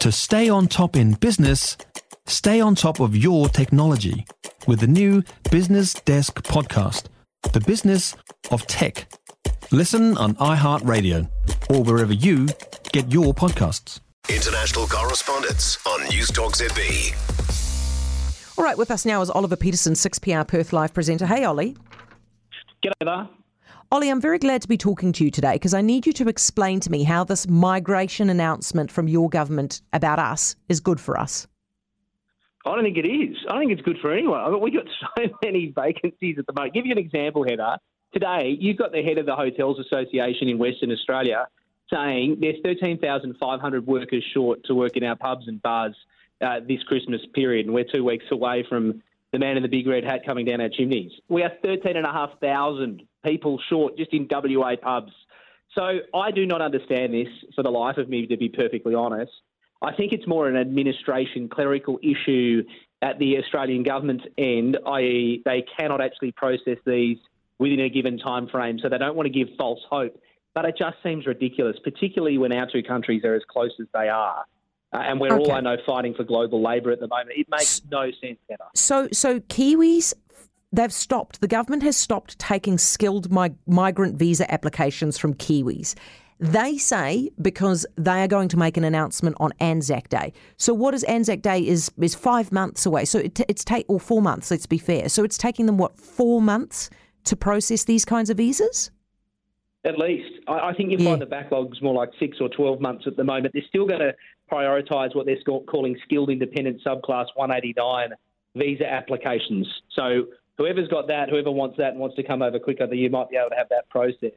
To stay on top in business, stay on top of your technology with the new Business Desk podcast, The Business of Tech. Listen on iHeartRadio or wherever you get your podcasts. International correspondence on Newstalk ZB. All right, with us now is Oliver Peterson, 6PR Perth Live presenter. Hey, Ollie. G'day there. Ollie, I'm very glad to be talking to you today because I need you to explain to me how this migration announcement from your government about us is good for us. I don't think it is. I don't think it's good for anyone. I mean, we've got so many vacancies at the moment. Give you an example, Heather. Today, you've got the head of the Hotels Association in Western Australia saying there's 13,500 workers short to work in our pubs and bars uh, this Christmas period, and we're two weeks away from the man in the big red hat coming down our chimneys. We are 13,500 people short just in WA pubs. So I do not understand this for the life of me, to be perfectly honest. I think it's more an administration clerical issue at the Australian government's end, i.e., they cannot actually process these within a given time frame, so they don't want to give false hope. But it just seems ridiculous, particularly when our two countries are as close as they are. Uh, and we're Okay. all, I know, fighting for global labour at the moment. It makes no sense, Heather. So, so Kiwis, they've stopped. The government has stopped taking skilled mi- migrant visa applications from Kiwis. They say because they are going to make an announcement on Anzac Day. So, what is Anzac Day? Is is five months away. So it, it's take or four months. Let's be fair. So it's taking them what four months to process these kinds of visas. At least. I, I think you Yeah. find the backlog's more like six or 12 months at the moment. They're still going to prioritise what they're calling skilled independent subclass 189 visa applications. So whoever's got that, whoever wants that and wants to come over quicker, you might be able to have that processed.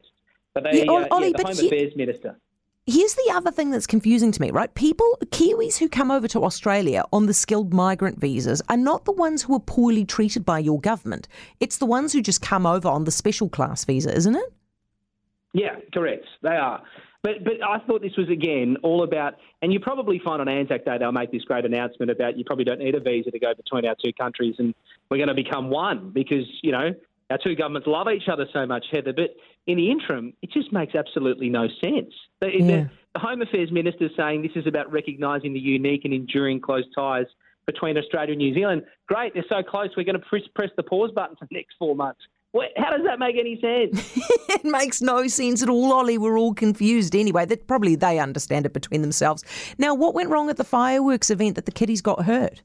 But they, Yeah, uh, Ollie, yeah, the but Home he- Affairs Minister. Here's the other thing that's confusing to me, right? People, Kiwis who come over to Australia on the skilled migrant visas are not the ones who are poorly treated by your government. It's the ones who just come over on the special class visa, isn't it? Yeah, correct. They are. But but I thought this was again all about, and you probably find on Anzac Day they'll make this great announcement about you probably don't need a visa to go between our two countries, and we're going to become one because you know our two governments love each other so much, Heather. But in the interim, it just makes absolutely no sense. The, the- Yeah. the Home Affairs Minister is saying this is about recognising the unique and enduring close ties between Australia and New Zealand. Great, they're so close. We're going to press, press the pause button for the next four months. What, how does that make any sense? it makes no sense at all, Ollie. We're all confused anyway. That probably they understand it between themselves. Now, what went wrong at the fireworks event that the kiddies got hurt?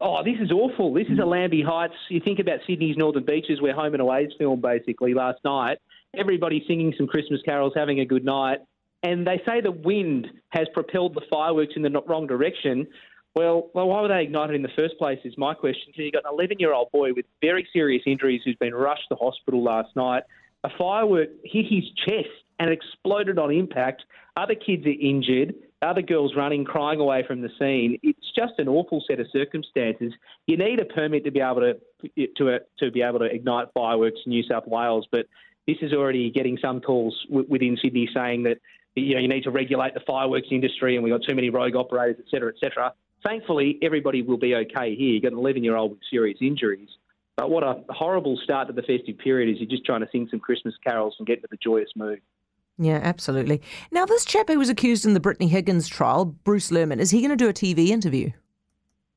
Oh, this is awful. This is a Lambie Heights. You think about Sydney's northern beaches where Home and Away's filmed basically last night. Everybody singing some Christmas carols, having a good night. And they say the wind has propelled the fireworks in the wrong direction. Well, well, why were they ignited in the first place is my question. So you've got an 11 year old boy with very serious injuries who's been rushed to hospital last night. A firework hit his chest and exploded on impact. Other kids are injured. Other girls running, crying away from the scene. It's just an awful set of circumstances. You need a permit to be able to to to be able to ignite fireworks in New South Wales, but this is already getting some calls within Sydney saying that you know you need to regulate the fireworks industry, and we've got too many rogue operators, et cetera, et cetera. Thankfully, everybody will be okay here. You've got an 11 year old with serious injuries. But what a horrible start to the festive period is you're just trying to sing some Christmas carols and get into the joyous mood. Yeah, absolutely. Now, this chap who was accused in the Brittany Higgins trial, Bruce Lehrmann, is he going to do a TV interview?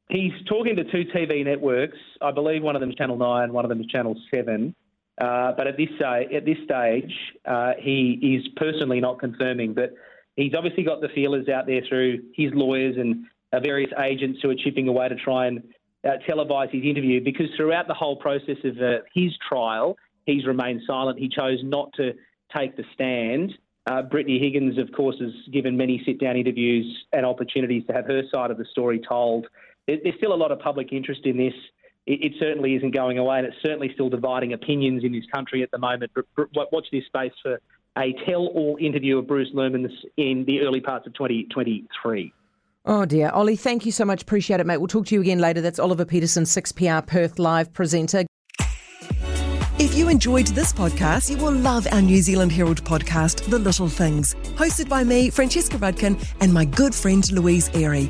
He's talking to two TV networks. I believe one of them is Channel 9, one of them is Channel 7. Uh, but at this, uh, at this stage, uh, he is personally not confirming. But he's obviously got the feelers out there through his lawyers and uh, various agents who are chipping away to try and uh, televise his interview because throughout the whole process of uh, his trial, he's remained silent. He chose not to take the stand. Uh, Brittany Higgins, of course, has given many sit down interviews and opportunities to have her side of the story told. There- There's still a lot of public interest in this. It, it certainly isn't going away, and it's certainly still dividing opinions in this country at the moment. But, watch this space for a tell all interview of Bruce Lehrmann in the early parts of 2023. Oh dear. Ollie, thank you so much. Appreciate it, mate. We'll talk to you again later. That's Oliver Peterson, 6PR Perth Live presenter. If you enjoyed this podcast, you will love our New Zealand Herald podcast, The Little Things, hosted by me, Francesca Rudkin, and my good friend Louise Airy.